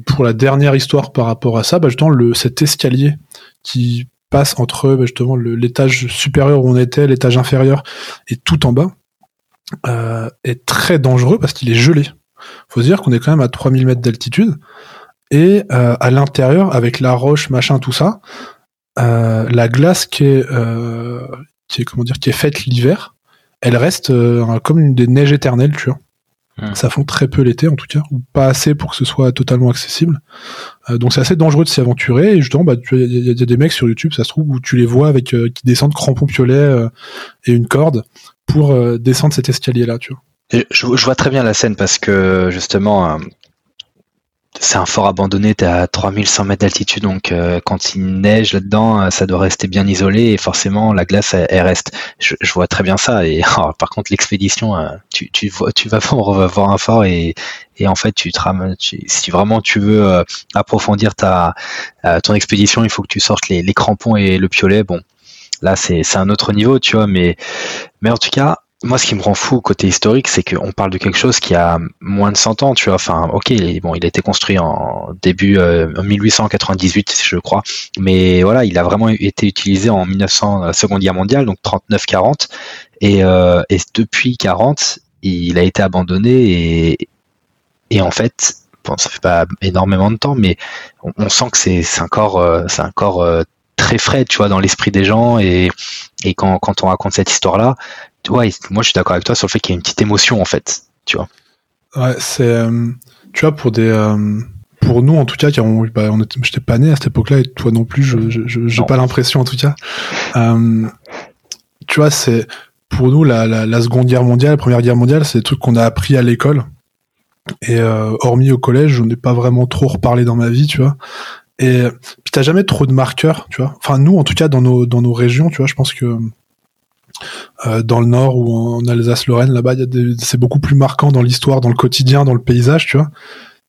pour la dernière histoire par rapport à ça, bah, justement, le, cet escalier qui passe entre bah, justement l'étage supérieur où on était, l'étage inférieur et tout en bas, euh, est très dangereux parce qu'il est gelé. Faut se dire qu'on est quand même à 3000 mètres d'altitude et euh, à l'intérieur avec la roche, machin, tout ça, euh, la glace qui est comment dire qui est faite l'hiver, elle reste comme une des neiges éternelles, tu vois. Hmm. Ça fond très peu l'été en tout cas, ou pas assez pour que ce soit totalement accessible. Euh, donc c'est assez dangereux de s'y aventurer. Et justement, bah, il y, a des mecs sur YouTube, ça se trouve, où tu les vois avec euh, qui descendent crampons piolets euh, et une corde pour descendre cet escalier-là, tu vois. Je, je, vois très bien la scène parce que justement, c'est un fort abandonné, t'es à 3100 mètres d'altitude, donc euh, quand il neige là-dedans, euh, ça doit rester bien isolé et forcément la glace elle, reste. Je, vois très bien ça. Et [LAUGHS] oh, par contre l'expédition, euh, tu, tu, tu vas [LAUGHS] voir un fort et, en fait tu te si vraiment tu veux approfondir ta ton expédition, il faut que tu sortes les, les crampons et le piolet. Bon, là c'est un autre niveau, tu vois, mais mais en tout cas moi, ce qui me rend fou côté historique, c'est qu'on parle de quelque chose qui a moins de 100 ans, tu vois. Enfin, ok, bon, il a été construit en début euh, 1898, je crois, mais voilà, il a vraiment été utilisé en 1900, la Seconde Guerre mondiale, donc 39-40, et, euh, et depuis 40, il a été abandonné et, et en fait, bon, ça fait pas énormément de temps, mais on, sent que c'est encore, euh, c'est encore euh, très frais, tu vois, dans l'esprit des gens et, et quand, quand on raconte cette histoire-là, ouais, moi je suis d'accord avec toi sur le fait qu'il y a une petite émotion en fait, tu vois. Ouais, c'est, euh, tu vois, pour des, euh, pour nous en tout cas, qui on, bah, on j'étais pas né à cette époque-là et toi non plus, je, je, j'ai pas l'impression en tout cas. Euh, tu vois, c'est pour nous la, la, la, Seconde Guerre mondiale, la Première Guerre mondiale, c'est des trucs qu'on a appris à l'école. Et hormis au collège, je n'ai pas vraiment trop reparlé dans ma vie, tu vois. Et puis t'as jamais trop de marqueurs, tu vois. Enfin nous, en tout cas dans nos dans nos régions, tu vois, je pense que euh, dans le nord ou en Alsace-Lorraine, là-bas, c'est beaucoup plus marquant dans l'histoire, dans le quotidien, dans le paysage, tu vois.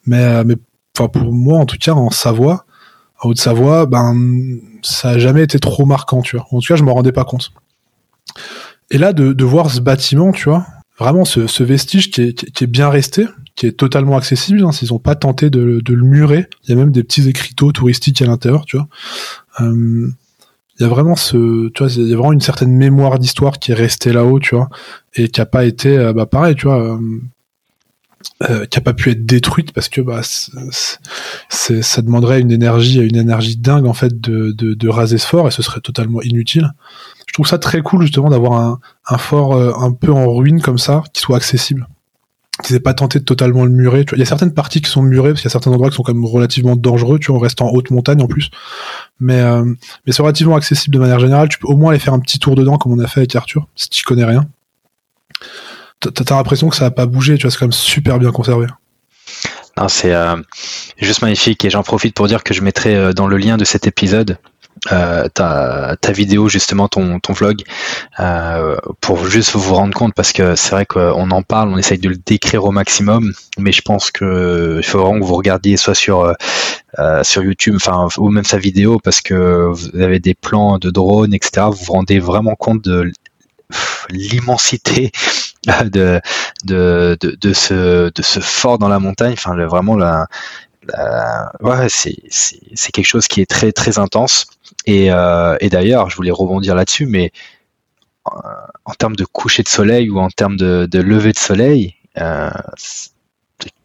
Mais, euh, mais enfin pour moi, en tout cas, en Savoie, en Haute-Savoie, ben ça a jamais été trop marquant, tu vois. En tout cas, je m'en rendais pas compte. Et là, de, de voir ce bâtiment, tu vois, vraiment ce, ce vestige qui est, qui est, bien resté, qui est totalement accessible, hein, s'ils ont pas tenté de, le murer. Il y a même des petits écriteaux touristiques à l'intérieur, tu vois. Euh, il y a vraiment ce, tu vois, il y a vraiment une certaine mémoire d'histoire qui est restée là-haut, tu vois, et qui a pas été, euh, bah pareil, tu vois, euh, qui a pas pu être détruite parce que bah ça demanderait une énergie, une énergie dingue en fait de, de, raser ce fort et ce serait totalement inutile. Je trouve ça très cool justement d'avoir un fort un peu en ruine comme ça qui soit accessible. Aient pas tenté de totalement le murer. Il y a certaines parties qui sont murées parce qu'il y a certains endroits qui sont quand même relativement dangereux. Tu vois, on reste en haute montagne en plus, mais euh, mais c'est relativement accessible de manière générale. Tu peux au moins aller faire un petit tour dedans comme on a fait avec Arthur si tu connais rien. T'as l'impression que ça a pas bougé. Tu vois, c'est quand même super bien conservé. C'est euh, juste magnifique et j'en profite pour dire que je mettrai euh, dans le lien de cet épisode euh, ta, ta, vidéo justement ton, ton vlog euh, pour juste vous rendre compte parce que c'est vrai qu'on en parle on essaye de le décrire au maximum mais je pense que il faut vraiment que vous regardiez soit sur euh, sur YouTube enfin ou même sa vidéo parce que vous avez des plans de drone etc vous vous rendez vraiment compte de l'immensité de, de, de, de, ce, de ce fort dans la montagne. Enfin vraiment la, ouais, c'est, quelque chose qui est très très intense euh, et, d'ailleurs, je voulais rebondir là-dessus, mais euh, en termes de coucher de soleil ou en termes de, lever de soleil, euh,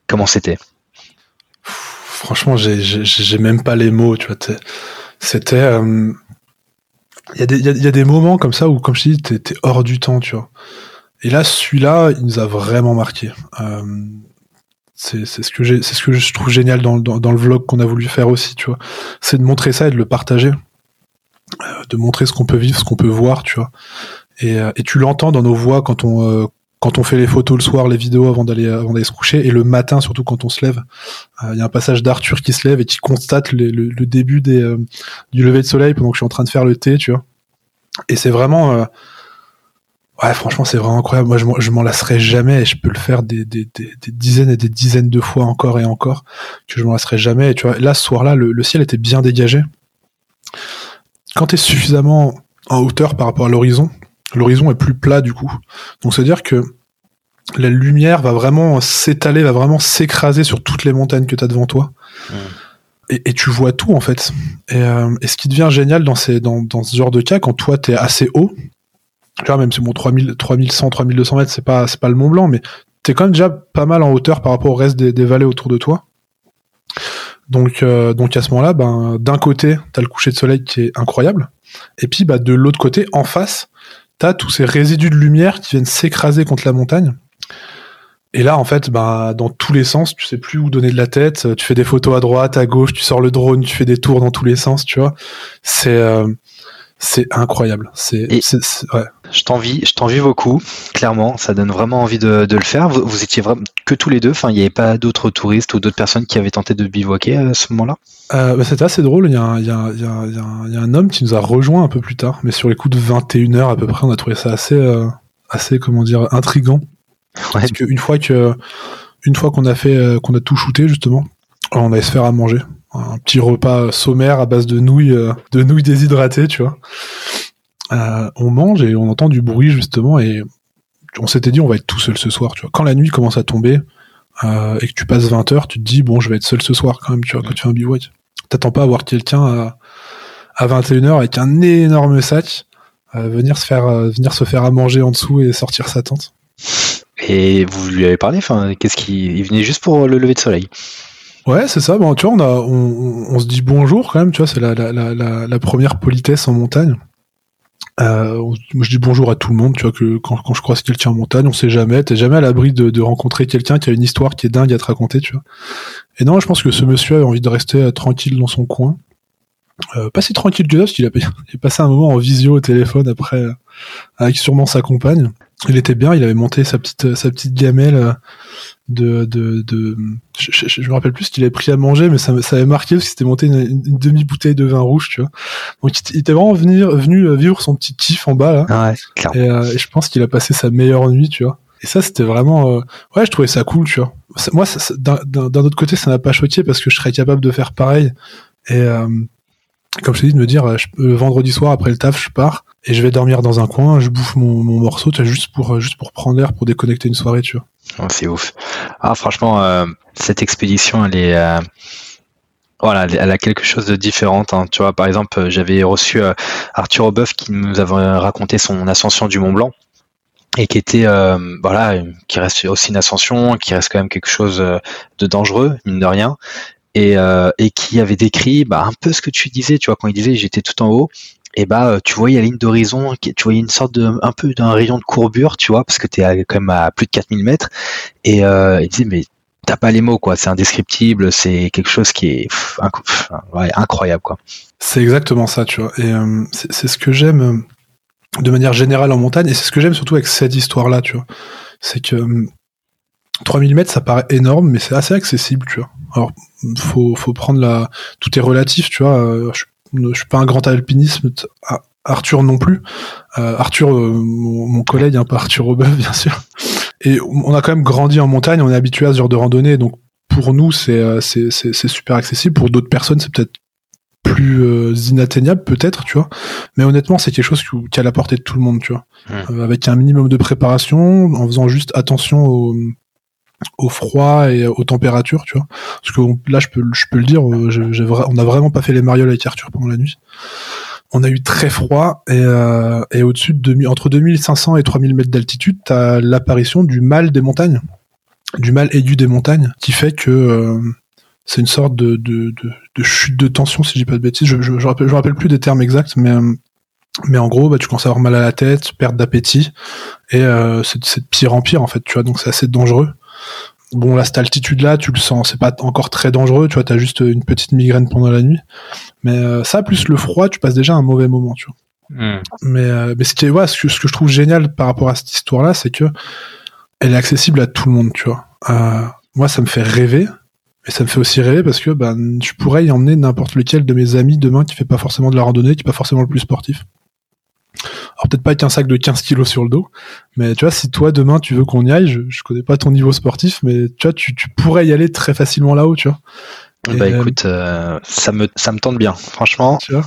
comment c'était? Franchement, j'ai même pas les mots, tu vois. C'était. Il y, a des moments comme ça où, comme je dis, t'es hors du temps, tu vois. Et là, celui-là, il nous a vraiment marqué. C'est ce que j'ai, c'est ce que je trouve génial dans, dans le vlog qu'on a voulu faire aussi, tu vois. C'est de montrer ça et de le partager. Euh, de montrer ce qu'on peut vivre, ce qu'on peut voir, tu vois. Et, euh, et tu l'entends dans nos voix quand on euh, quand on fait les photos le soir, les vidéos avant d'aller avant d'aller se coucher, et le matin surtout quand on se lève. Il y a un passage d'Arthur qui se lève et qui constate le, le, début des, du lever de soleil pendant que je suis en train de faire le thé, tu vois. Et c'est vraiment, ouais, franchement, c'est vraiment incroyable. Moi, je, m'en lasserai jamais et je peux le faire des, des, des, des, dizaines et des dizaines de fois encore et encore que je m'en lasserai jamais. Et tu vois, là, ce soir-là, le, le ciel était bien dégagé quand tu es suffisamment en hauteur par rapport à l'horizon, l'horizon est plus plat du coup. Donc c'est-à-dire que la lumière va vraiment s'étaler, va vraiment s'écraser sur toutes les montagnes que tu as devant toi. Et, tu vois tout en fait. Euh, et, ce qui devient génial dans, ces, dans, dans ce genre de cas, quand toi tu es assez haut, tu vois, même si bon 3000, 3100, 3200 mètres, c'est pas, c'est pas le Mont Blanc, mais tu es quand même déjà pas mal en hauteur par rapport au reste des vallées autour de toi. Donc, euh, donc à ce moment-là, ben, d'un côté, tu as le coucher de soleil qui est incroyable, et puis bah, de l'autre côté, en face, tu as tous ces résidus de lumière qui viennent s'écraser contre la montagne. Et là, en fait, bah, dans tous les sens, tu sais plus où donner de la tête. Tu fais des photos à droite, à gauche, tu sors le drone, tu fais des tours dans tous les sens, tu vois. C'est euh, c'est incroyable. C'est, ouais. Je t'envie, je t'envie beaucoup. Clairement, ça donne vraiment envie de, le faire. Vous, étiez vraiment que tous les deux. Enfin, il n'y avait pas d'autres touristes ou d'autres personnes qui avaient tenté de bivouaquer à ce moment-là? Euh, bah, c'était assez drôle. Il y, a un, homme qui nous a rejoint un peu plus tard, mais sur les coups de 21 heures à peu près, on a trouvé ça assez, euh, assez comment dire, intrigant. Parce qu'une fois que, une fois qu'on a fait, euh, qu'on a tout shooté justement, on allait se faire à manger un petit repas sommaire à base de nouilles, de nouilles déshydratées, tu vois. Euh, on mange et on entend du bruit justement et on s'était dit on va être tout seul ce soir, tu vois. Quand la nuit commence à tomber euh, et que tu passes 20 heures, tu te dis bon je vais être seul ce soir quand même, tu vois, quand tu fais un bivouac. T'attends pas à voir quelqu'un à, à 21h avec un énorme sac venir se faire venir se faire à manger en dessous et sortir sa tente. Et vous lui avez parlé, enfin, qu'est-ce qui, il venait juste pour le lever de soleil. Ouais, c'est ça. Bon, tu vois, on, a, on, se dit bonjour quand même. Tu vois, c'est la, la, la, la, première politesse en montagne. Euh, moi, je dis bonjour à tout le monde. Tu vois que quand, quand je croise quelqu'un en montagne, on sait jamais. T'es jamais à l'abri de, de rencontrer quelqu'un qui a une histoire qui est dingue à te raconter. Tu vois. Et non, je pense que ce monsieur avait envie de rester euh, tranquille dans son coin. Euh, pas si tranquille que ça, parce qu'il a, [LAUGHS] il a passé un moment en visio au téléphone après, euh, avec sûrement sa compagne. Il était bien, il avait monté sa petite, sa petite gamelle euh, de, de, de je, je, me rappelle plus ce qu'il avait pris à manger, mais ça, ça avait marqué parce qu'il s'était monté une, demi bouteille de vin rouge, tu vois. Donc il, était vraiment venu, venu vivre son petit kiff en bas là. Ah ouais, et, et, je pense qu'il a passé sa meilleure nuit, tu vois. Et ça, c'était vraiment, ouais, je trouvais ça cool, tu vois. Moi, d'un autre côté, ça n'a pas choqué parce que je serais capable de faire pareil. Et comme je t'ai dit, de me dire, euh, je, vendredi soir après le taf, je pars et je vais dormir dans un coin, je bouffe mon, morceau, tu vois, juste pour euh, juste pour prendre l'air, pour déconnecter une soirée, tu vois. C'est ouf. Ah, franchement, euh, cette expédition, elle est voilà, elle a quelque chose de différent. Hein. Tu vois, par exemple, j'avais reçu Arthur Aubeuf qui nous avait raconté son ascension du Mont Blanc et qui était voilà, qui reste aussi une ascension, qui reste quand même quelque chose de dangereux mine de rien, et, euh, et qui avait décrit bah, un peu ce que tu disais, tu vois, quand il disait j'étais tout en haut et bah tu voyais la ligne d'horizon, tu voyais une sorte de un peu d'un rayon de courbure, tu vois, parce que tu es quand même à plus de 4000 mètres. Et euh, il disait mais t'as pas les mots quoi, c'est indescriptible, c'est quelque chose qui est incroyable quoi. C'est exactement ça, tu vois. Et euh, c'est ce que j'aime euh, de manière générale en montagne, et c'est ce que j'aime surtout avec cette histoire-là, tu vois. C'est que 3000 mètres, ça paraît énorme, mais c'est assez accessible, tu vois. Alors, faut, faut prendre la, tout est relatif, tu vois. Je, je suis pas un grand alpinisme, Arthur non plus. Euh, Arthur, euh, mon, collègue, un peu Arthur Aubeuf, [LAUGHS] bien sûr. Et on a quand même grandi en montagne, on est habitué à ce genre de randonnée, donc pour nous euh, c'est c'est super accessible. Pour d'autres personnes, c'est peut-être plus inatteignable, peut-être, tu vois. Mais honnêtement, c'est quelque chose qui, a la portée de tout le monde, tu vois. Mmh. avec un minimum de préparation, en faisant juste attention au, au froid et aux températures, tu vois. Parce que là, je peux, le dire, on a vraiment pas fait les marioles avec Arthur pendant la nuit on a eu très froid et, euh, au-dessus de entre 2500 et 3000 mètres d'altitude, t'as l'apparition du mal des montagnes, du mal aigu des montagnes, qui fait que euh, c'est une sorte de, chute de tension, si je dis pas de bêtises. Je, je, je, rappelle, plus des termes exacts, mais en gros, bah, tu commences à avoir mal à la tête, perte d'appétit, et euh, c'est de pire en pire en fait, tu vois. Donc c'est assez dangereux. Bon, là, cette altitude-là, tu le sens, c'est pas encore très dangereux, tu vois, t'as juste une petite migraine pendant la nuit. Mais euh, ça, plus le froid, tu passes déjà un mauvais moment, tu vois. Hmm. Mais, euh, mais ce, qui est, ouais, ce, que, ce que je trouve génial par rapport à cette histoire-là, c'est que elle est accessible à tout le monde, tu vois. Euh, moi, ça me fait rêver, mais ça me fait aussi rêver parce que ben, je pourrais y emmener n'importe lequel de mes amis demain qui fait pas forcément de la randonnée, qui est pas forcément le plus sportif. Alors peut-être pas avec un sac de 15 kilos sur le dos, mais tu vois, si toi demain tu veux qu'on y aille, je, je connais pas ton niveau sportif, mais tu vois, tu, tu pourrais y aller très facilement là-haut, tu vois. bah euh, écoute, euh, ça me ça me tente bien, franchement. Tu vois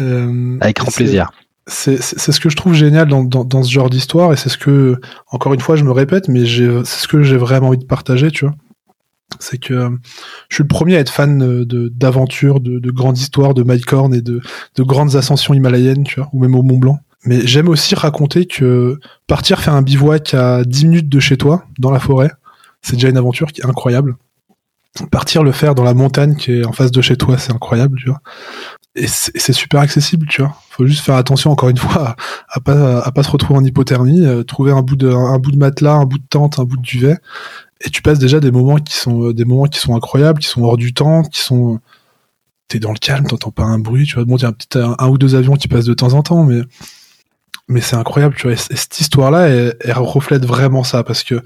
euh, avec grand plaisir. C'est ce que je trouve génial dans, dans, dans ce genre d'histoire et c'est ce que, encore une fois, je me répète, mais c'est ce que j'ai vraiment envie de partager, tu vois c'est que euh, je suis le premier à être fan d'aventures, de, de, grandes histoires, de Mike Horn et de, de grandes ascensions himalayennes, tu vois, ou même au Mont Blanc. Mais j'aime aussi raconter que partir faire un bivouac à 10 minutes de chez toi, dans la forêt, c'est déjà une aventure qui est incroyable. Partir le faire dans la montagne qui est en face de chez toi, c'est incroyable, tu vois. Et c'est super accessible, tu vois. Faut juste faire attention, encore une fois, à, pas, à pas se retrouver en hypothermie, euh, trouver un bout de matelas, un bout de tente, un bout de duvet, et tu passes déjà des moments qui sont euh, des moments qui sont incroyables, qui sont hors du temps, qui sont t'es dans le calme, t'entends pas un bruit, tu vois. Bon, il y a un, ou deux avions qui passent de temps en temps, mais mais c'est incroyable, tu vois. Et, cette histoire-là, elle, reflète vraiment ça parce que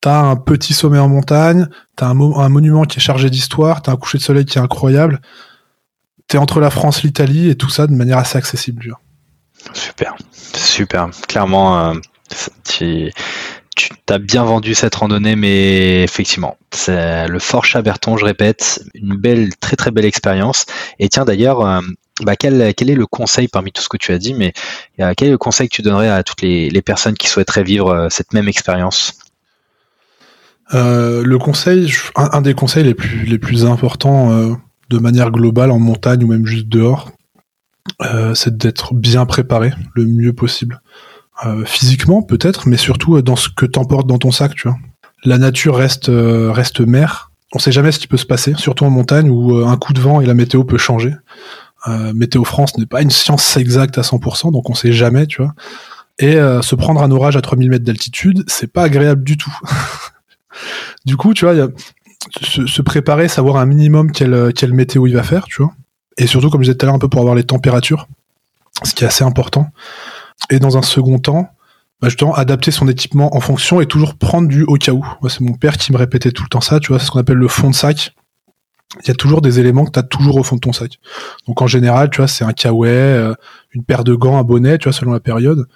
t'as un petit sommet en montagne, t'as un, un monument qui est chargé d'histoire, t'as un coucher de soleil qui est incroyable. T'es entre la France, l'Italie et tout ça de manière assez accessible, tu vois. Super, super. Clairement, euh, tu t'as bien vendu cette randonnée, mais effectivement, c'est le Fort Chaberton, je répète, une belle, très très belle expérience. Et tiens d'ailleurs, euh, bah, quel, est le conseil parmi tout ce que tu as dit, mais euh, quel est le conseil que tu donnerais à toutes les, personnes qui souhaiteraient vivre euh, cette même expérience? Le conseil, un, des conseils les plus importants de manière globale en montagne ou même juste dehors, c'est d'être bien préparé le mieux possible. Euh, physiquement peut-être, mais surtout euh, dans ce que t'emportes dans ton sac, tu vois. La nature reste euh, reste mère. On sait jamais ce qui peut se passer, surtout en montagne où un coup de vent et la météo peut changer. météo France n'est pas une science exacte à 100%, donc on sait jamais, tu vois. Et se prendre un orage à 3000 mètres d'altitude, c'est pas agréable du tout. [LAUGHS] du coup, tu vois, y a, se, se, préparer, savoir un minimum quelle, quelle météo il va faire, tu vois. Et surtout, comme je disais tout à l'heure, un peu pour avoir les températures, ce qui est assez important. Et dans un second temps, bah justement, adapter son équipement en fonction et toujours prendre du au cas où. c'est mon père qui me répétait tout le temps ça, tu vois, c'est ce qu'on appelle le fond de sac. Il y a toujours des éléments que tu as toujours au fond de ton sac. Donc en général, tu vois, c'est un kawaii, euh, une paire de gants, un bonnet, tu vois, selon la période.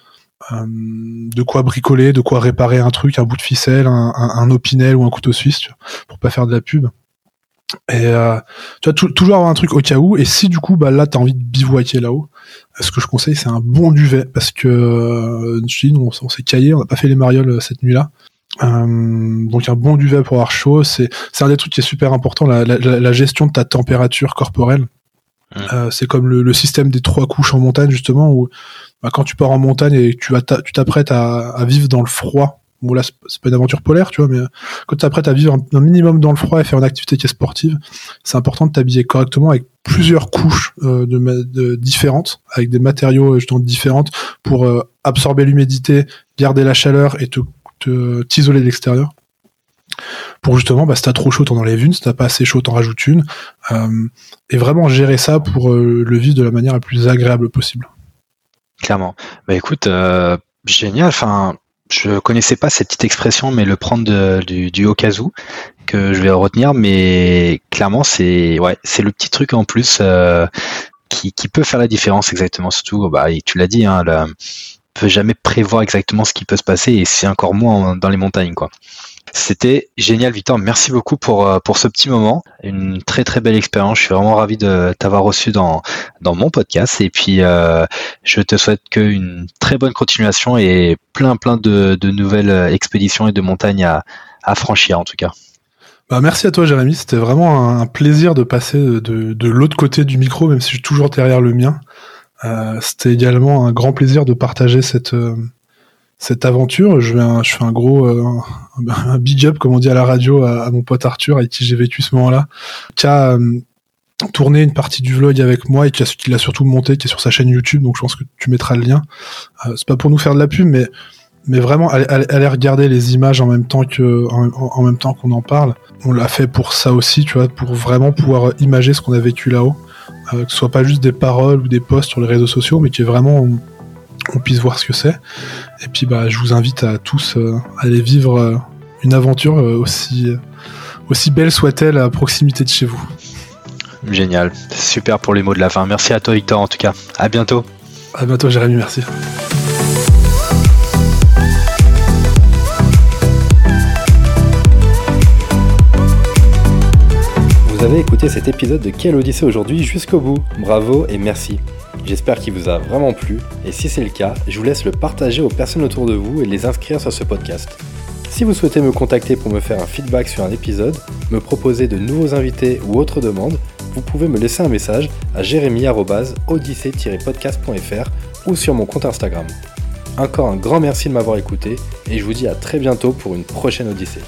Euh, de quoi bricoler, de quoi réparer un truc, un bout de ficelle, un, opinel ou un couteau suisse, tu vois, pour pas faire de la pub. Et euh, tu vas toujours avoir un truc au cas où. Et si du coup, bah là, t'as envie de bivouaquer là-haut, ce que je conseille, c'est un bon duvet parce que euh, on, on s'est caillé, on n'a pas fait les marioles euh, cette nuit-là. Euh, donc un bon duvet pour avoir chaud, c'est c'est un des trucs qui est super important, la, la, la gestion de ta température corporelle. Mmh. Euh, c'est comme le, le, système des trois couches en montagne justement où bah, quand tu pars en montagne et que tu t'apprêtes à, à, vivre dans le froid bon là c'est pas une aventure polaire, tu vois, mais quand tu apprêtes à vivre un, minimum dans le froid et faire une activité qui est sportive, c'est important de t'habiller correctement avec plusieurs couches euh, différentes, avec des matériaux justement différentes pour absorber l'humidité, garder la chaleur et te t'isoler de l'extérieur pour justement, bah, si t'as trop chaud, t'en enlèves une, si t'as pas assez chaud, t'en rajoutes une, euh, et vraiment gérer ça pour euh, le vivre de la manière la plus agréable possible. Clairement. Bah écoute, euh, génial. Enfin, je connaissais pas cette petite expression, mais le prendre du, du où que je vais retenir, mais clairement c'est ouais, c'est le petit truc en plus qui, qui peut faire la différence exactement. Surtout, bah, tu l'as dit, hein, le, peut jamais prévoir exactement ce qui peut se passer et c'est encore moins dans les montagnes quoi. C'était génial, Victor. Merci beaucoup pour, euh, pour ce petit moment. Une très très belle expérience. Je suis vraiment ravi de t'avoir reçu dans, dans mon podcast. Et puis, euh, je te souhaite qu'une très bonne continuation et plein plein de, de nouvelles expéditions et de montagnes à, à franchir en tout cas. Bah, merci à toi, Jérémy. C'était vraiment un plaisir de passer de, de l'autre côté du micro, même si je suis toujours derrière le mien. Euh, C'était également un grand plaisir de partager cette, euh, cette aventure. Je, fais un gros euh, un, big up, comme on dit à la radio, à, mon pote Arthur, avec qui j'ai vécu ce moment-là, qui a euh, tourné une partie du vlog avec moi et qui, a, l'a surtout monté, qui est sur sa chaîne YouTube. Donc je pense que tu mettras le lien. Euh, c'est pas pour nous faire de la pub, mais vraiment aller, regarder les images en même temps que en, même temps qu'on en parle. On l'a fait pour ça aussi, tu vois, pour vraiment pouvoir imager ce qu'on a vécu là-haut, que ce soit pas juste des paroles ou des posts sur les réseaux sociaux, mais qui est vraiment on puisse voir ce que c'est. Et puis bah, je vous invite à tous euh, à aller vivre euh, une aventure euh, aussi, aussi belle soit-elle à proximité de chez vous. Génial, super pour les mots de la fin. Merci à toi Victor en tout cas. À bientôt. À bientôt Jérémy, merci. Vous avez écouté cet épisode de Quelle Odyssée aujourd'hui jusqu'au bout. Bravo et merci. J'espère qu'il vous a vraiment plu et si c'est le cas, je vous laisse le partager aux personnes autour de vous et les inscrire sur ce podcast. Si vous souhaitez me contacter pour me faire un feedback sur un épisode, me proposer de nouveaux invités ou autres demandes, vous pouvez me laisser un message à jérémy-odyssée-podcast.fr ou sur mon compte Instagram. Encore un grand merci de m'avoir écouté et je vous dis à très bientôt pour une prochaine Odyssée.